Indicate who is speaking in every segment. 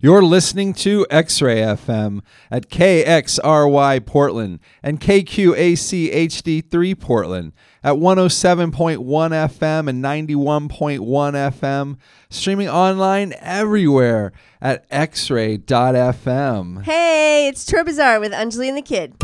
Speaker 1: You're listening to X Ray FM at KXRY Portland and KQAC HD3 Portland at 107.1 FM and 91.1 FM, streaming online everywhere at xray.fm.
Speaker 2: Hey, it's Turbazar with Anjali and the Kid.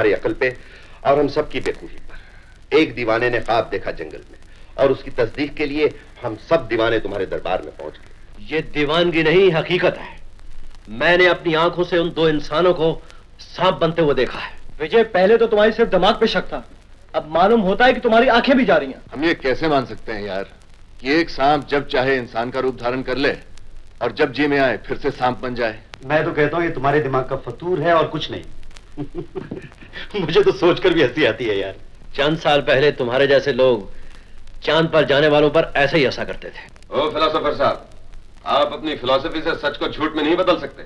Speaker 3: हैं
Speaker 4: तुम्हारी अकल पे और हम सबकी बेखूफी पर। एक दीवाने ने ख्वाब देखा जंगल में और उसकी तस्दीक के लिए हम सब दीवाने तुम्हारे दरबार में पहुँच गए।
Speaker 3: ये दीवानगी नहीं हकीकत है। मैंने अपनी आँखों से उन दो इंसानों को सांप बनते हुए देखा है।
Speaker 5: विजय पहले तो तुम्हारी सिर्फ़ दिमाग पे शक था। अब मालूम होता है कि तुम्हारी आँखें भी जा रही हैं।
Speaker 4: हम ये कैसे मान सकते हैं यार कि एक सांप जब चाहे इंसान का रूप धारण कर ले और जब जी में आए फिर से सांप बन जाए?
Speaker 6: मैं तो कहता हूँ ये तुम्हारे दिमाग का फतूर है और कुछ नहीं।
Speaker 3: मुझे तो सोचकर भी हँसी आती है यार। चंद साल पहले तुम्हारे जैसे लोग चाँद पर जाने वालों पर ऐसे ही हंसा करते थे।
Speaker 4: ओ फिलोसोफर साहब आप अपनी फिलोसफी से सच को झूठ में नहीं बदल सकते।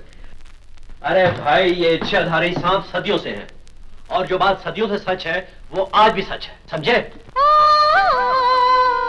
Speaker 3: अरे भाई ये इच्छाधारी सांप सदियों से हैं। और जो बात सदियों से सच है वो आज भी सच है। समझे?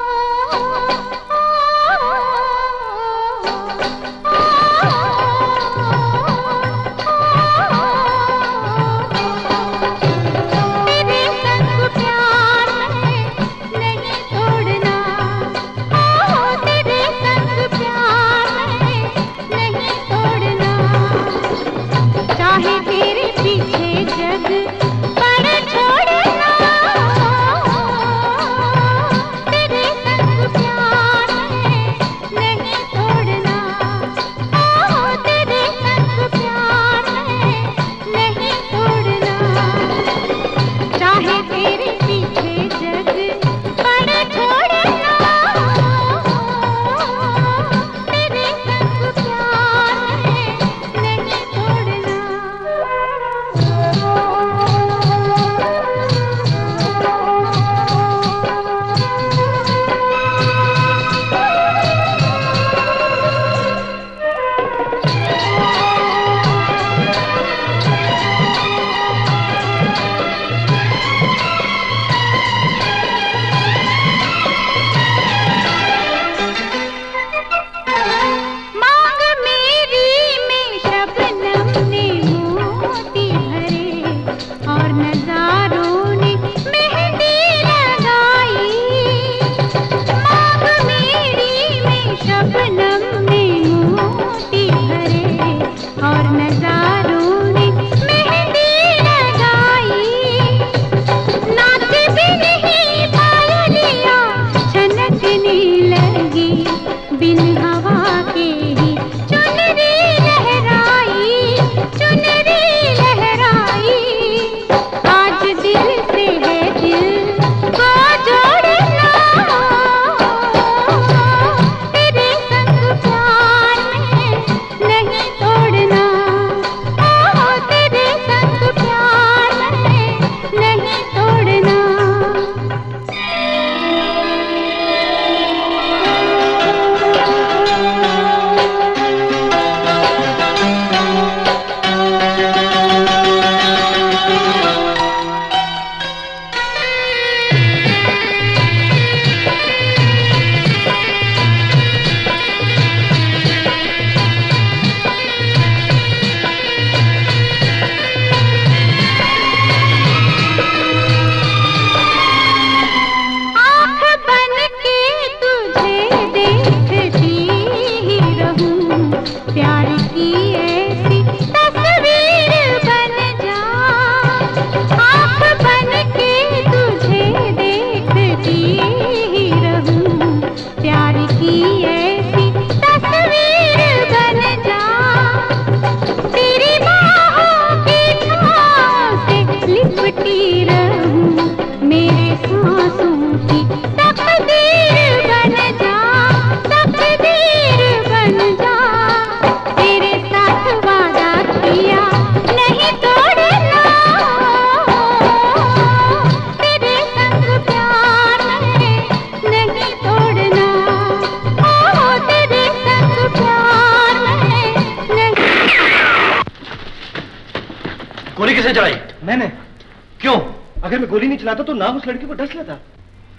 Speaker 5: चलाता तो नाम उस लड़की को डस लेता।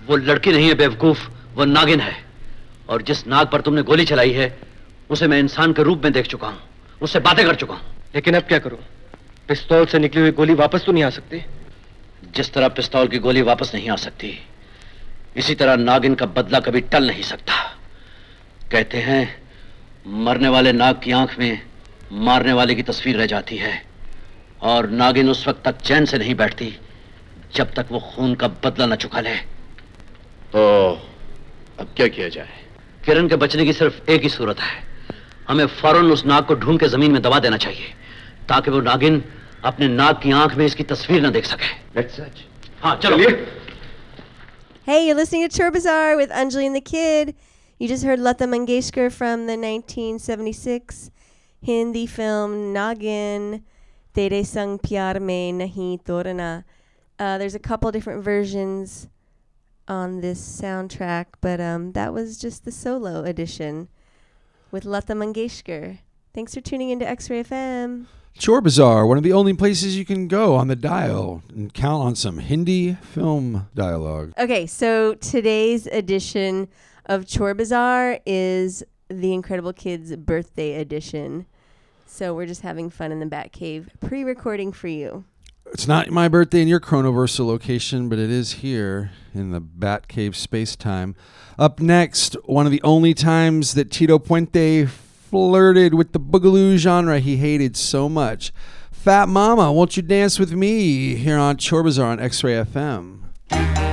Speaker 3: वो लड़की नहीं है बेवकूफ़ वो नागिन है। और जिस नाग पर तुमने गोली चलाई है उसे मैं इंसान के रूप में देख चुका हूँ उससे बातें कर चुका हूँ।
Speaker 5: लेकिन अब क्या करूँ? पिस्तौल से निकली हुई गोली वापस तो नहीं आ सकती?
Speaker 3: जिस तरह पिस्तौल की गोली वापस नहीं आ सकती इसी तरह नागिन का बदला कभी टल नहीं सकता। कहते हैं
Speaker 7: मरने वाले नाग की आँख में मारने वाले की तस्वीर रह जाती है और नागिन उस वक्त तक चैन से नहीं बैठती। जब तक वो खून का बदला न चुका ले
Speaker 8: तो अब क्या किया जाए
Speaker 7: किरण के बचने की सिर्फ़ एक ही सूरत है हमें फ़ौरन उस नाग को ढूंढ के ज़मीन में दबा देना चाहिए ताकि वो नागिन अपने नाग की आँख में इसकी तस्वीर न देख सके हाँ चलो
Speaker 2: Hey, you're listening to Chur Bazaar with Anjali and the Kid. You just heard Lata Mangeshkar from the 1976 Hindi film Nagin Tere Sang Pyar Mein Nahi Torana. Uh, there's a couple different versions on this soundtrack, but um, that was just the solo edition with Lata Mangeshkar. Thanks for tuning into X-Ray FM.
Speaker 1: Chore Bazaar, one of the only places you can go on the dial and count on some Hindi film dialogue.
Speaker 2: Okay, so today's edition of Chore Bazaar is the Incredible Kids birthday edition. So we're just having fun in the Batcave, pre-recording for you.
Speaker 1: It's not my birthday in your Chronoversal location, but it is here in the Batcave space time. Up next, one of the only times that Tito Puente flirted with the boogaloo genre he hated so much. Fat Mama, won't you dance with me here on Chore Bazaar on X Ray FM?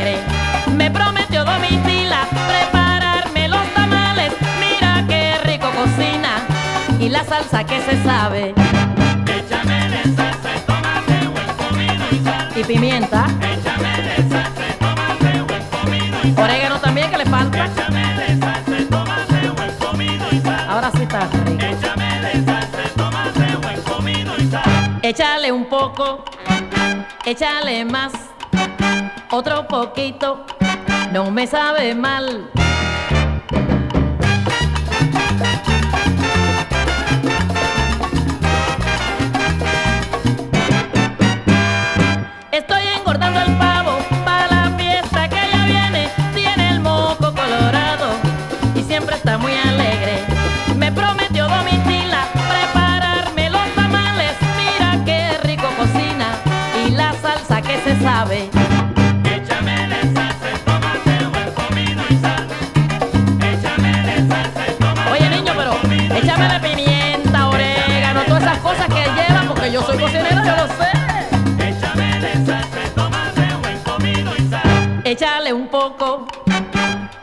Speaker 9: alegre. Me prometió Domitila prepararme los tamales. Mira qué rico cocina y la salsa que se sabe. Échame de salsa y tomate buen comino y sal. Y pimienta. Échame de salsa y tomate buen comino y sal. Orégano también que le falta. Échame de salsa y tomate buen comino y sal. Ahora sí está rico.
Speaker 10: Échame de salsa y tomate buen comino y sal. Échale un poco. Échale más otro poquito, no me sabe mal. Échale un poco,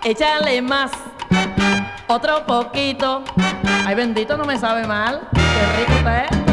Speaker 10: échale más, otro poquito. Ay, bendito, no me sabe mal. Qué rico está. ¿eh?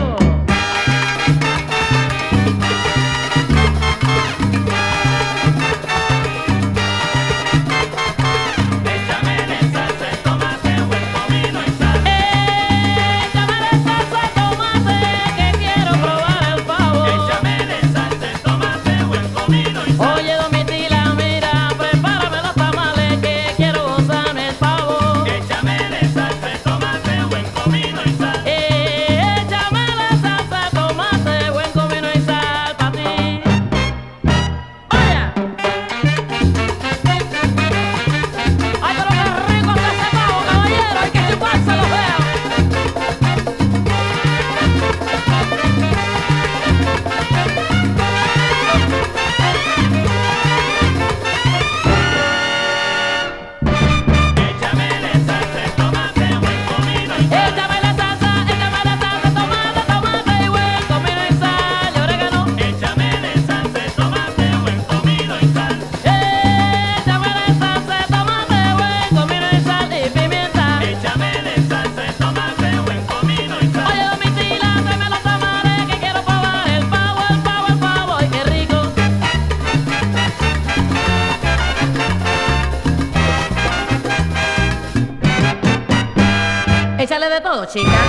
Speaker 10: Llega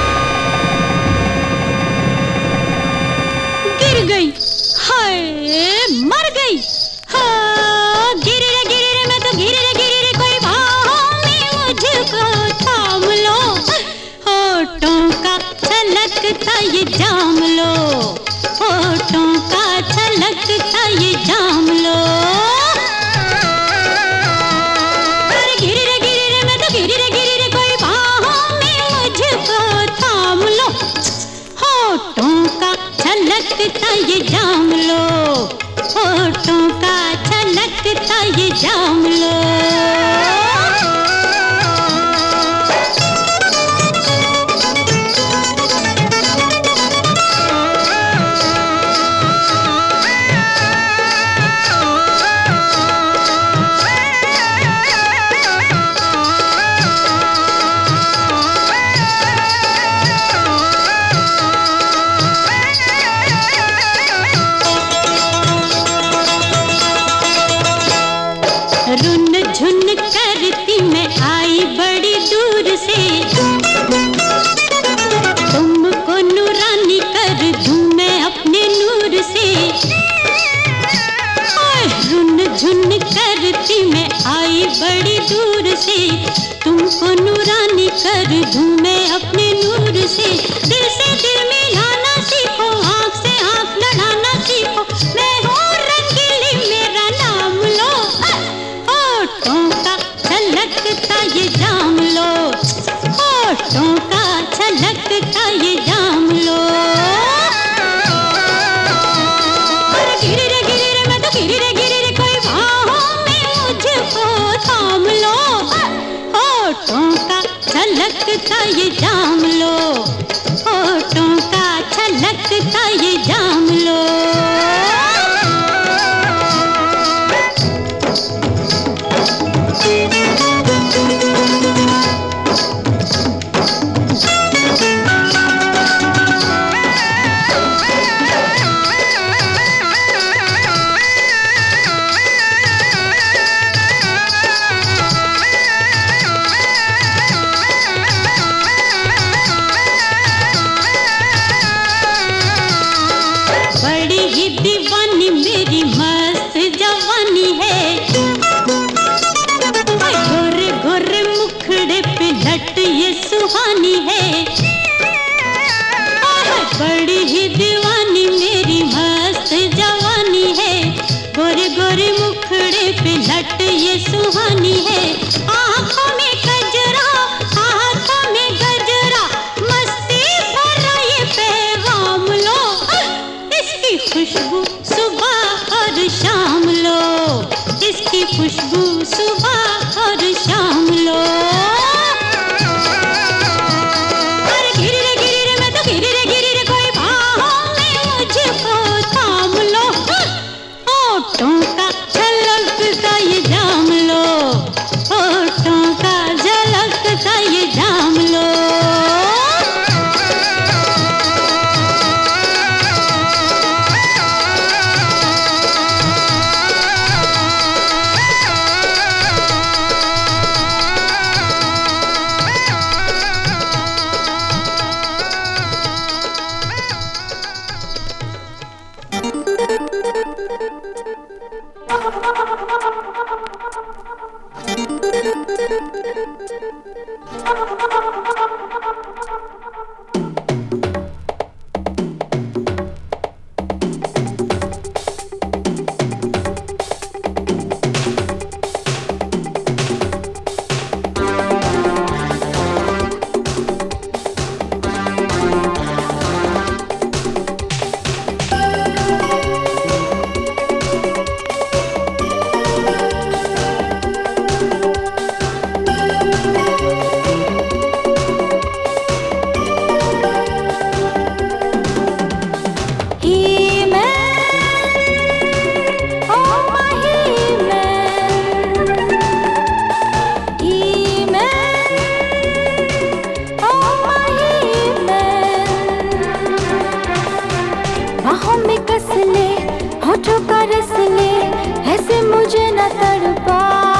Speaker 10: la
Speaker 11: seule porte.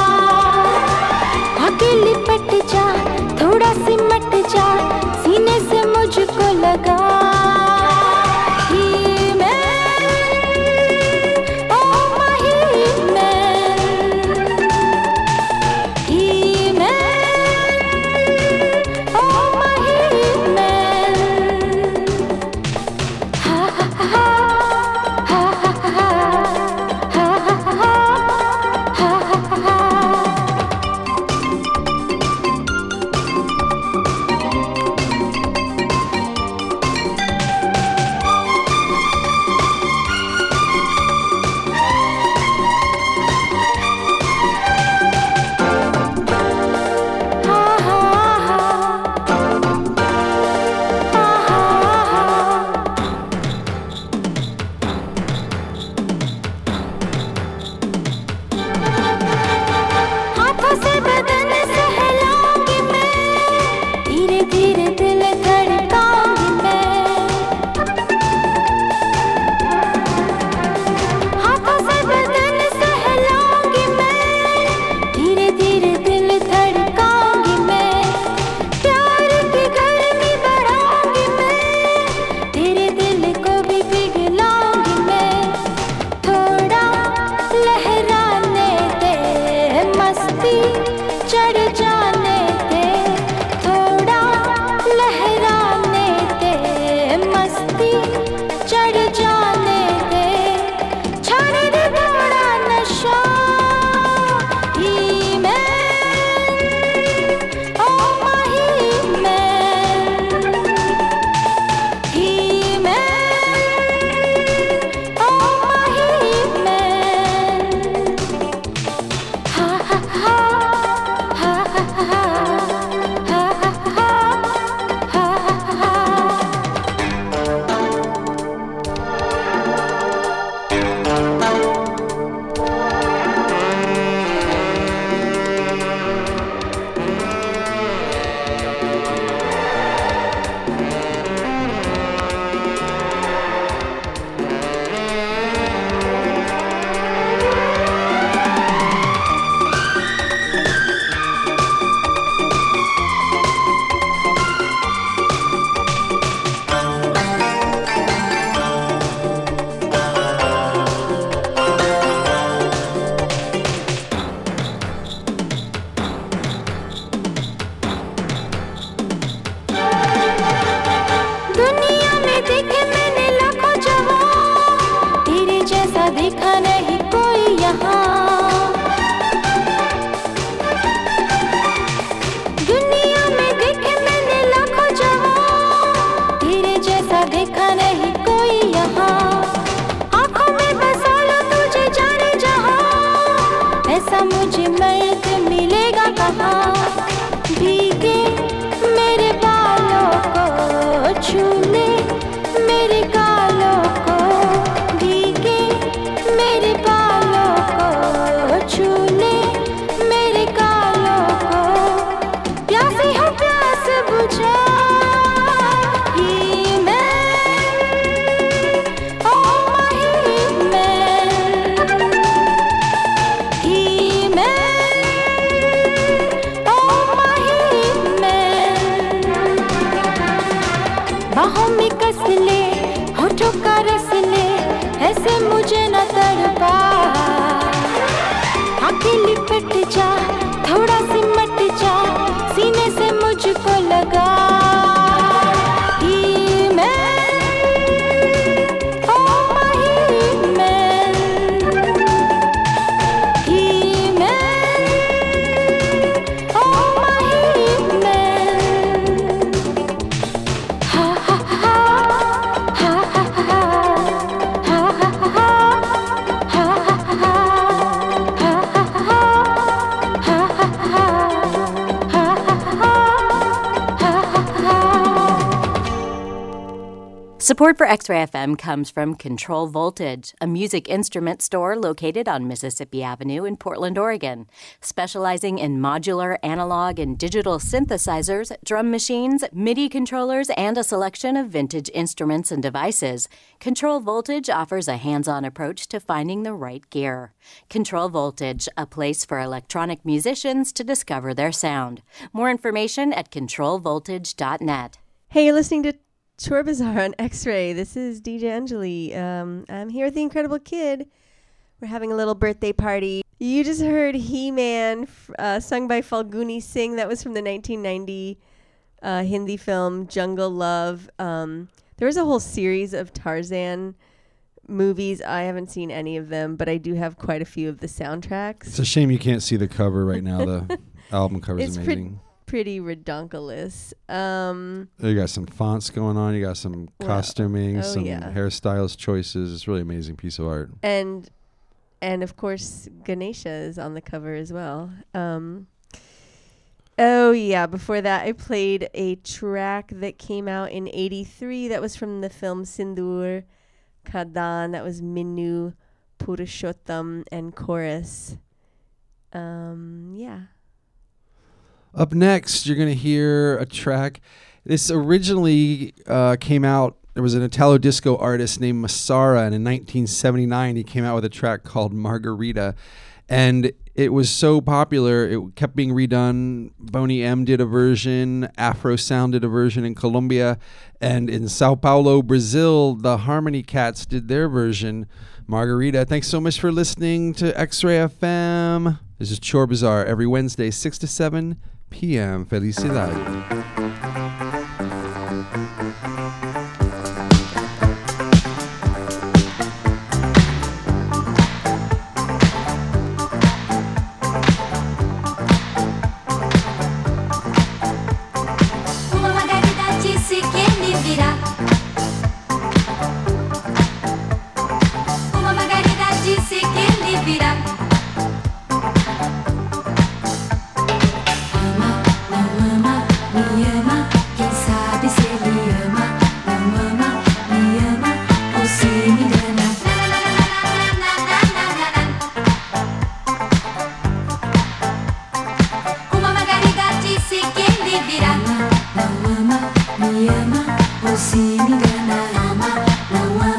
Speaker 12: Support for X Ray FM comes from Control Voltage, a music instrument store located on Mississippi Avenue in Portland, Oregon, specializing in modular, analog, and digital synthesizers, drum machines, MIDI controllers, and a selection of vintage instruments and devices. Control Voltage offers a hands on approach to finding the right gear. Control Voltage, a place for electronic musicians to discover their sound. More information at controlvoltage.net.
Speaker 2: Hey, you're listening to Chore Bazaar on X-Ray. This is DJ Anjali. Um, I'm here with the Incredible Kid. We're having a little birthday party. You just heard He-Man, f- uh, sung by Falguni Singh. That was from the 1990 uh, Hindi film Jungle Love. Um, there was a whole series of Tarzan movies. I haven't seen any of them, but I do have quite a few of the soundtracks.
Speaker 1: It's a shame you can't see the cover right now. The album cover is
Speaker 2: it's pre-
Speaker 1: amazing.
Speaker 2: Pretty redonkulous. Um,
Speaker 1: you got some fonts going on. You got some
Speaker 2: Well,
Speaker 1: costuming,
Speaker 2: oh,
Speaker 1: some
Speaker 2: yeah.
Speaker 1: hairstyles choices. It's really amazing piece of art.
Speaker 2: and and of course Ganesha is on the cover as well. Um, oh yeah, before that I played a track that came out in 83 that was from the film Sindur Kadan that was Minu Purushottam and chorus. Um, yeah.
Speaker 1: Up next, you're going to hear a track. This originally uh, came out. There was an Italo disco artist named Massara, and in 1979, he came out with a track called Margarita. And it was so popular, it kept being redone. Boney M did a version, Afro Sound did a version in Colombia, and in Sao Paulo, Brazil, the Harmony Cats did their version, Margarita. Thanks so much for listening to X Ray FM. This is Chore Bazaar every Wednesday, 6 to 7 p.m. Felicidade.
Speaker 11: la la
Speaker 13: la la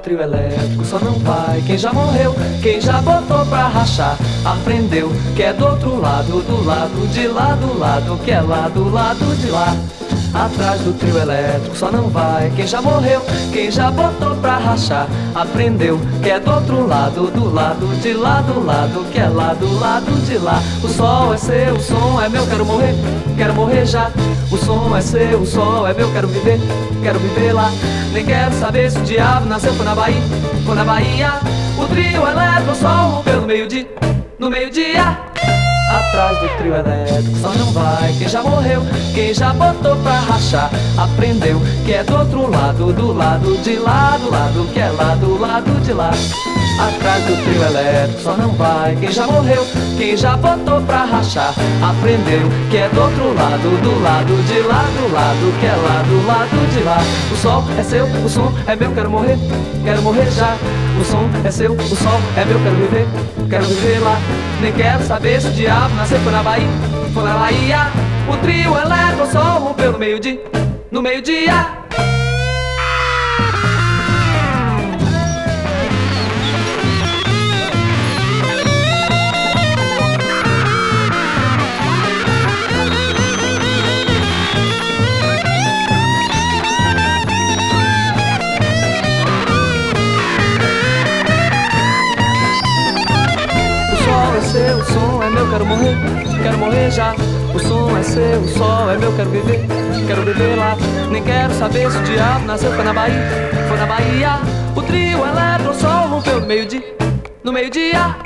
Speaker 13: trio elétrico só não vai quem já morreu, quem já botou pra rachar. Aprendeu que é do outro lado, do lado de lá, do lado que é lá, do lado de lá. Atrás do trio elétrico só não vai quem já morreu, quem já botou pra rachar. Aprendeu que é do outro lado, do lado de lá, do lado que é lá, do lado de lá. O sol é seu, o som é meu, quero morrer, quero morrer já. O som é seu, o sol é meu, quero viver, quero viver lá. Nem quero saber se o diabo nasceu foi na Bahia, foi na Bahia. O trio elétrico só rompeu no meio-dia, no meio-dia. Atrás do trio elétrico só não vai quem já morreu, quem já botou pra rachar. Aprendeu que é do outro lado, do lado de lá, do lado que é lá, do lado de lá. Atrás do trio elétrico só não vai quem já morreu, quem já botou pra rachar. Aprendeu que é do outro lado, do lado de lá, do lado que é lá, do lado de lá. O sol é seu, o som é meu, quero morrer, quero morrer já. O som é seu, o sol é meu, quero viver, quero viver lá. Nem quero saber se o diabo nasceu foi na Bahia, foi na Bahia. O trio elétrico só rompeu no meio-dia, no meio-dia. Quero morrer, quero morrer já. O som é seu, o sol é meu, quero viver, quero viver lá. Nem quero saber se o diabo nasceu foi na Bahia, foi na Bahia. O trio elétrico só rompeu no meio-dia, no meio-dia.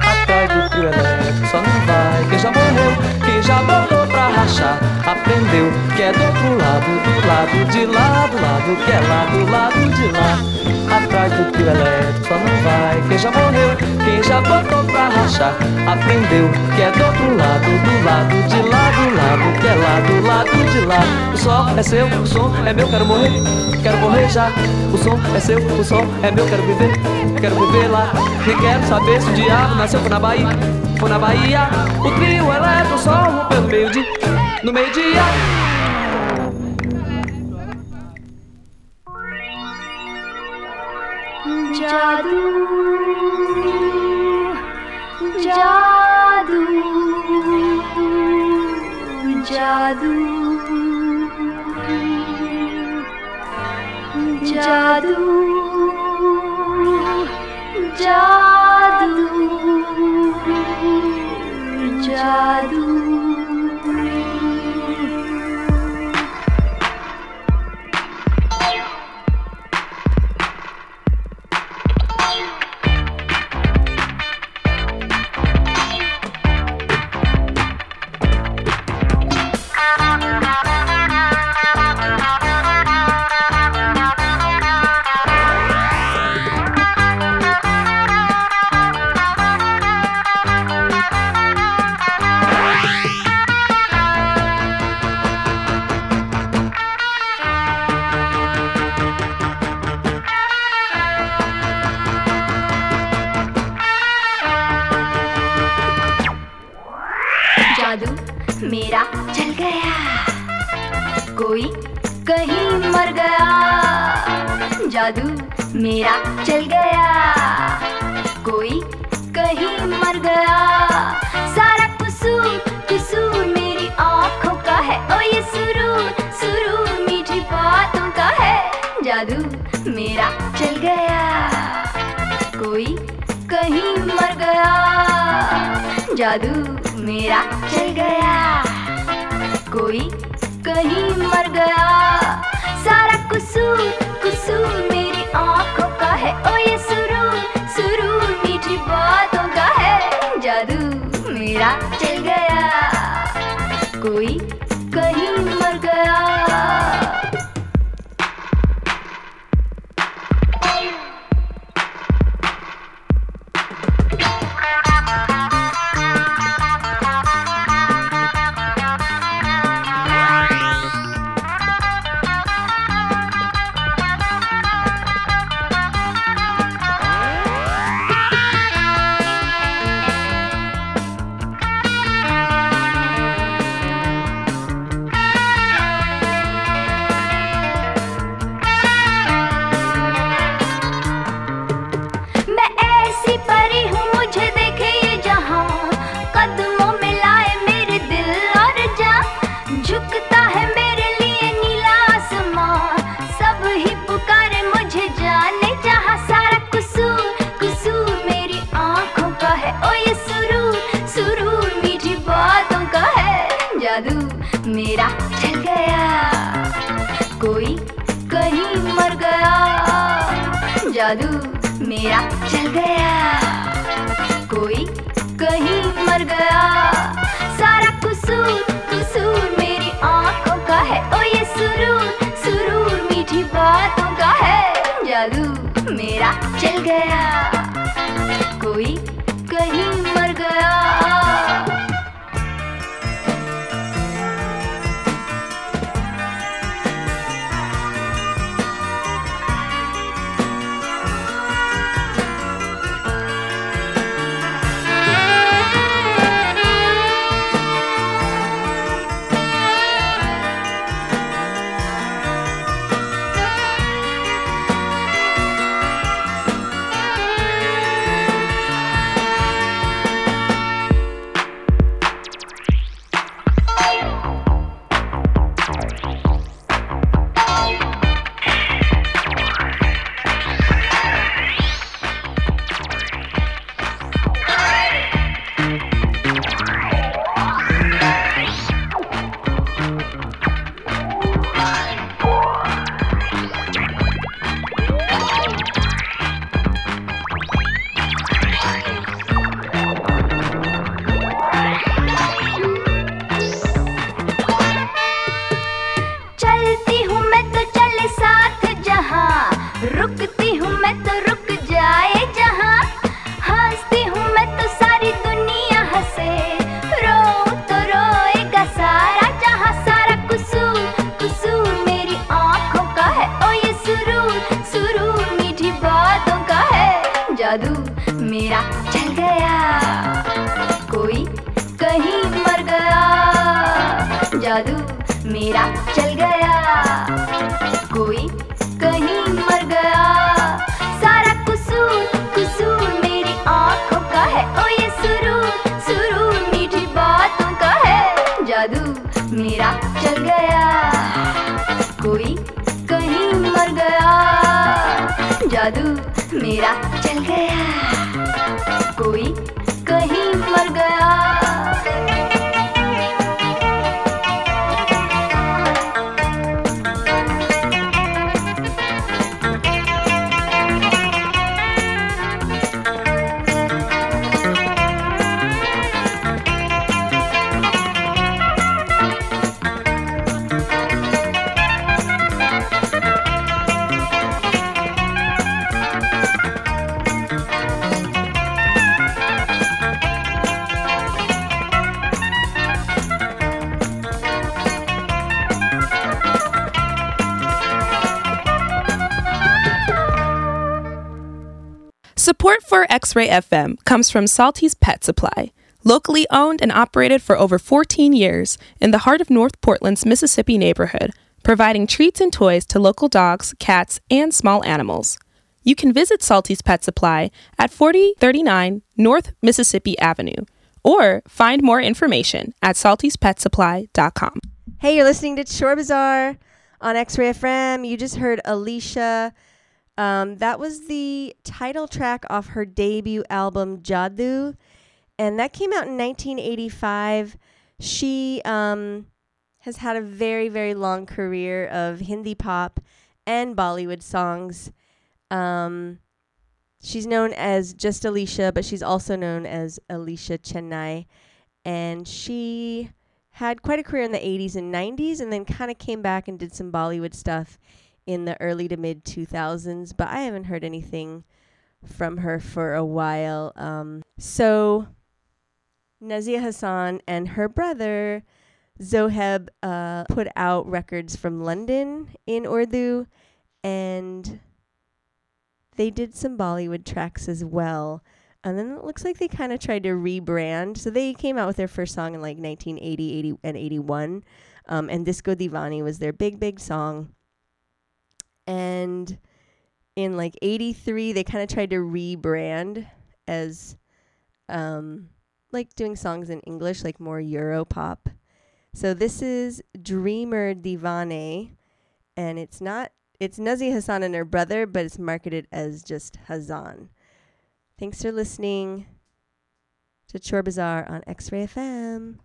Speaker 13: Atrás do trio elétrico só não vai quem já morreu, quem já botou rachar. Aprendeu que é do outro lado, do lado de lá, do lado que é lá, do lado de lá. Atrás do trio elétrico só não vai quem já morreu, quem já botou pra rachar. Aprendeu que é do outro lado, do lado de lá, do lado que é lá, do lado de lá. O sol é seu, o som é meu, quero morrer, quero morrer já. O som é seu, o som é meu, quero viver, quero viver lá. Nem quero saber se o diabo nasceu na Bahia, foi na Bahia. O trio elétrico só rompeu no meio-dia, no meio-dia.
Speaker 14: Jadu, jadu, jadu, jadu, jadu. मेरा चल गया। कोई
Speaker 15: X Ray FM comes from Salty's Pet Supply, locally owned and operated for over 14 years in the heart of North Portland's Mississippi neighborhood, providing treats and toys to local dogs, cats, and small animals. You can visit Salty's Pet Supply at 4039 North Mississippi Avenue or find more information at saltyspetsupply.com.
Speaker 2: Hey, you're listening to Shore Bazaar on X Ray FM. You just heard Alicia. Um, that was the title track off her debut album, Jadoo. And that came out in 1985. She um, has had a very, very long career of Hindi pop and Bollywood songs. Um, she's known as just Alicia, but she's also known as Alicia Chennai. And she had quite a career in the 80s and 90s and then kind of came back and did some Bollywood stuff in the early to mid 2000s, but I haven't heard anything from her for a while. Um, so, Nazia Hassan and her brother Zoheb uh, put out records from London in Urdu, and they did some Bollywood tracks as well. And then it looks like they kind of tried to rebrand. So they came out with their first song in like 1980, 80, and 81. Um, and Disco Divani was their big, big song. And in like 83, they kind of tried to rebrand as um, like doing songs in English, like more Euro pop. So this is Dreamer Divane. And it's not, it's Nazi Hassan and her brother, but it's marketed as just Hassan. Thanks for listening to Chore Bazaar on X Ray FM.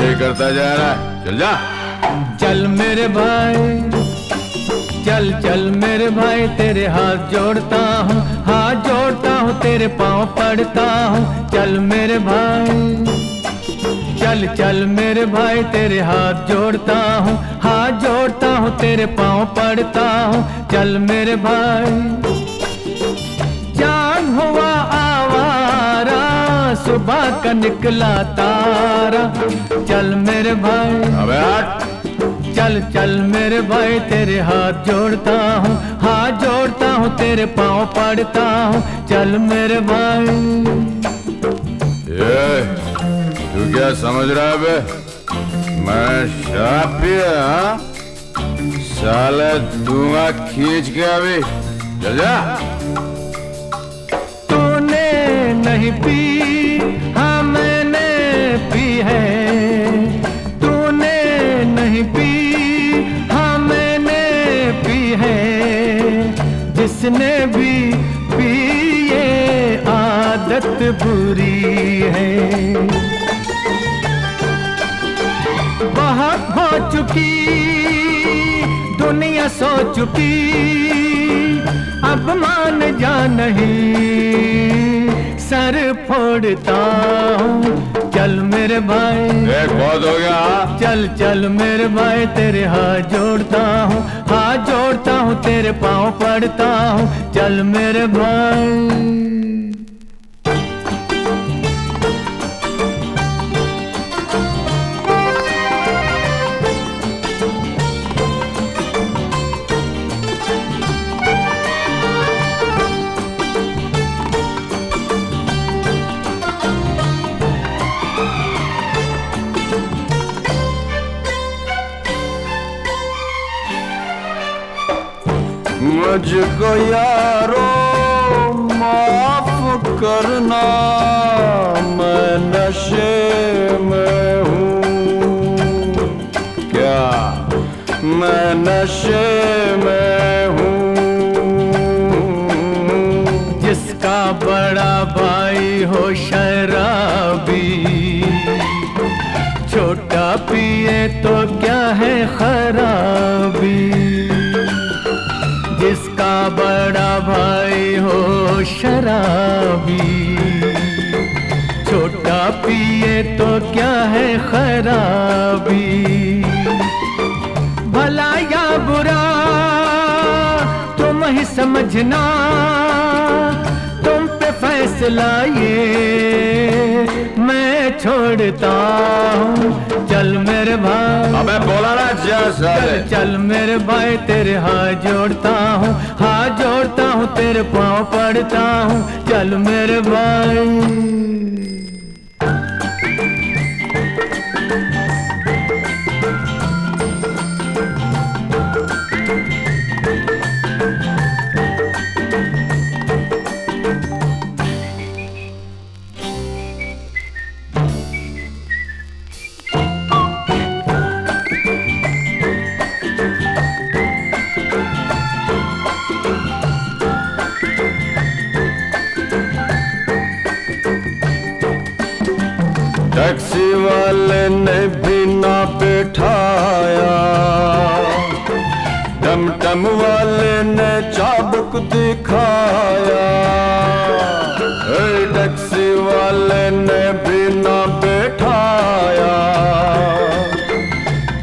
Speaker 16: ही करता जा रहा है। चल जा।
Speaker 17: चल मेरे भाई, चल चल मेरे भाई, तेरे हाथ जोड़ता हूँ, हाथ जोड़ता हूँ, तेरे पाँव पड़ता हूँ। चल मेरे भाई, चल चल मेरे भाई, तेरे हाथ जोड़ता हूँ, हाथ जोड़ता हूँ, तेरे पाँव पड़ता हूँ। चल मेरे भाई सुबह का निकला तारा। चल मेरे भाई।
Speaker 16: अबे
Speaker 17: चल चल मेरे भाई तेरे हाथ जोड़ता हूँ। हाथ जोड़ता हूँ तेरे पाँव पड़ता हूँ। चल मेरे भाई।
Speaker 16: ये तू क्या समझ रहा है बे? मैं शराब पिया हाँ? साले दूँगा खींच के अभी। चल जा।
Speaker 17: तूने नहीं पी है। तूने नहीं पी हाँ मैंने पी है। जिसने भी पी, ये आदत बुरी है। बहुत हो चुकी, दुनिया सो चुकी, अब मान जा नहीं। सर फोड़ता हूँ चल मेरे भाई।
Speaker 16: एक बहुत हो गया हाँ?
Speaker 17: चल चल मेरे भाई तेरे हाथ जोड़ता हूँ हाथ जोड़ता हूँ तेरे पाँव पड़ता हूँ। चल मेरे भाई।
Speaker 16: मुझको यारो माफ़ करना, मैं नशे में हूँ। क्या? मैं नशे में हूँ।
Speaker 17: जिसका बड़ा भाई हो शराबी, छोटा पिए तो क्या है खराबी? हो शराबी। छोटा पिए तो क्या है खराबी? भला या बुरा तुम ही समझना। फैसला ये मैं छोड़ता हूँ। चल मेरे भाई।
Speaker 16: अबे बोला ना
Speaker 17: चल चल मेरे भाई तेरे हाथ जोड़ता हूँ। हाथ जोड़ता हूँ तेरे पाँव पड़ता हूँ। चल मेरे भाई।
Speaker 16: वाले ने भी ना बैठाया। टमटम वाले ने चाबुक दिखाया। टैक्सी वाले ने भी ना बैठाया।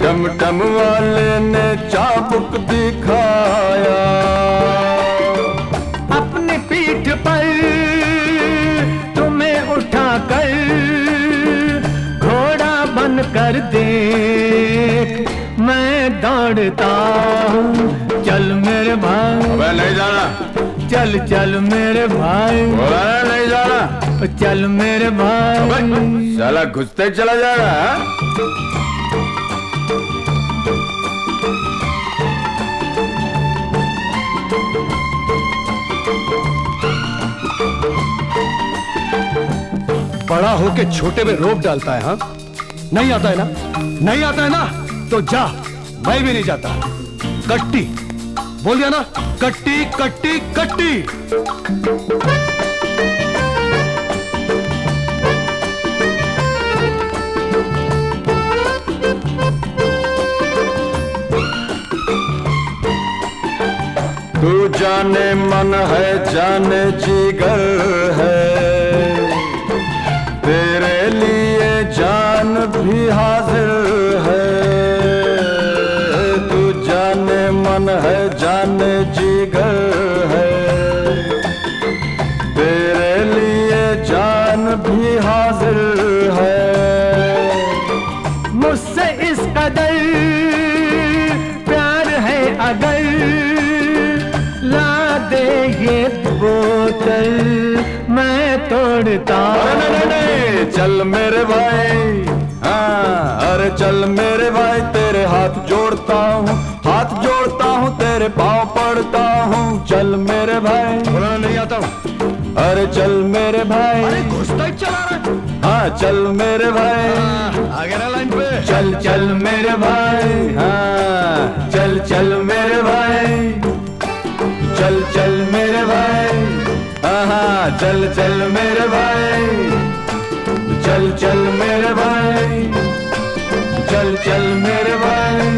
Speaker 16: टमटम वाले ने चाबुक दिखाया।
Speaker 17: दौड़ता हूँ। चल मेरे भाई।
Speaker 16: अबे नहीं जाना।
Speaker 17: चल चल मेरे भाई।
Speaker 16: बोला ना नहीं जाना।
Speaker 17: चल मेरे भाई।
Speaker 16: साला घुसते चला जाएगा हाँ?
Speaker 5: बड़ा होके छोटे में रोक डालता है हाँ? नहीं आता है ना? नहीं आता है ना? तो जा। मैं भी नहीं जाता। कट्टी। बोल दिया ना? कट्टी कट्टी कट्टी।
Speaker 16: तू जाने मन है, जाने जिगर है। तेरे लिए जान भी हाजिर जिगर है। तेरे लिए जान भी हाजिर है।
Speaker 17: मुझसे इस कदर प्यार है अगर। ला दे ये बोतल, मैं तोड़ता
Speaker 16: चल मेरे भाई। हाँ अरे चल मेरे भाई, तेरे हाथ जोड़ता हूँ, हाथ जोड़ता हूँ, तेरे पाँव दौड़ता हूँ चल मेरे भाई। बोला नहीं आता हूँ। अरे चल मेरे भाई। अरे घुसता चला रहा हाँ। चल मेरे भाई। हाँ, आगे ना लाइन पे। चल चल मेरे भाई। हाँ चल चल मेरे भाई। चल चल मेरे भाई। हाँ, हाँ चल चल मेरे भाई। चल चल मेरे भाई। चल चल मेरे भाई।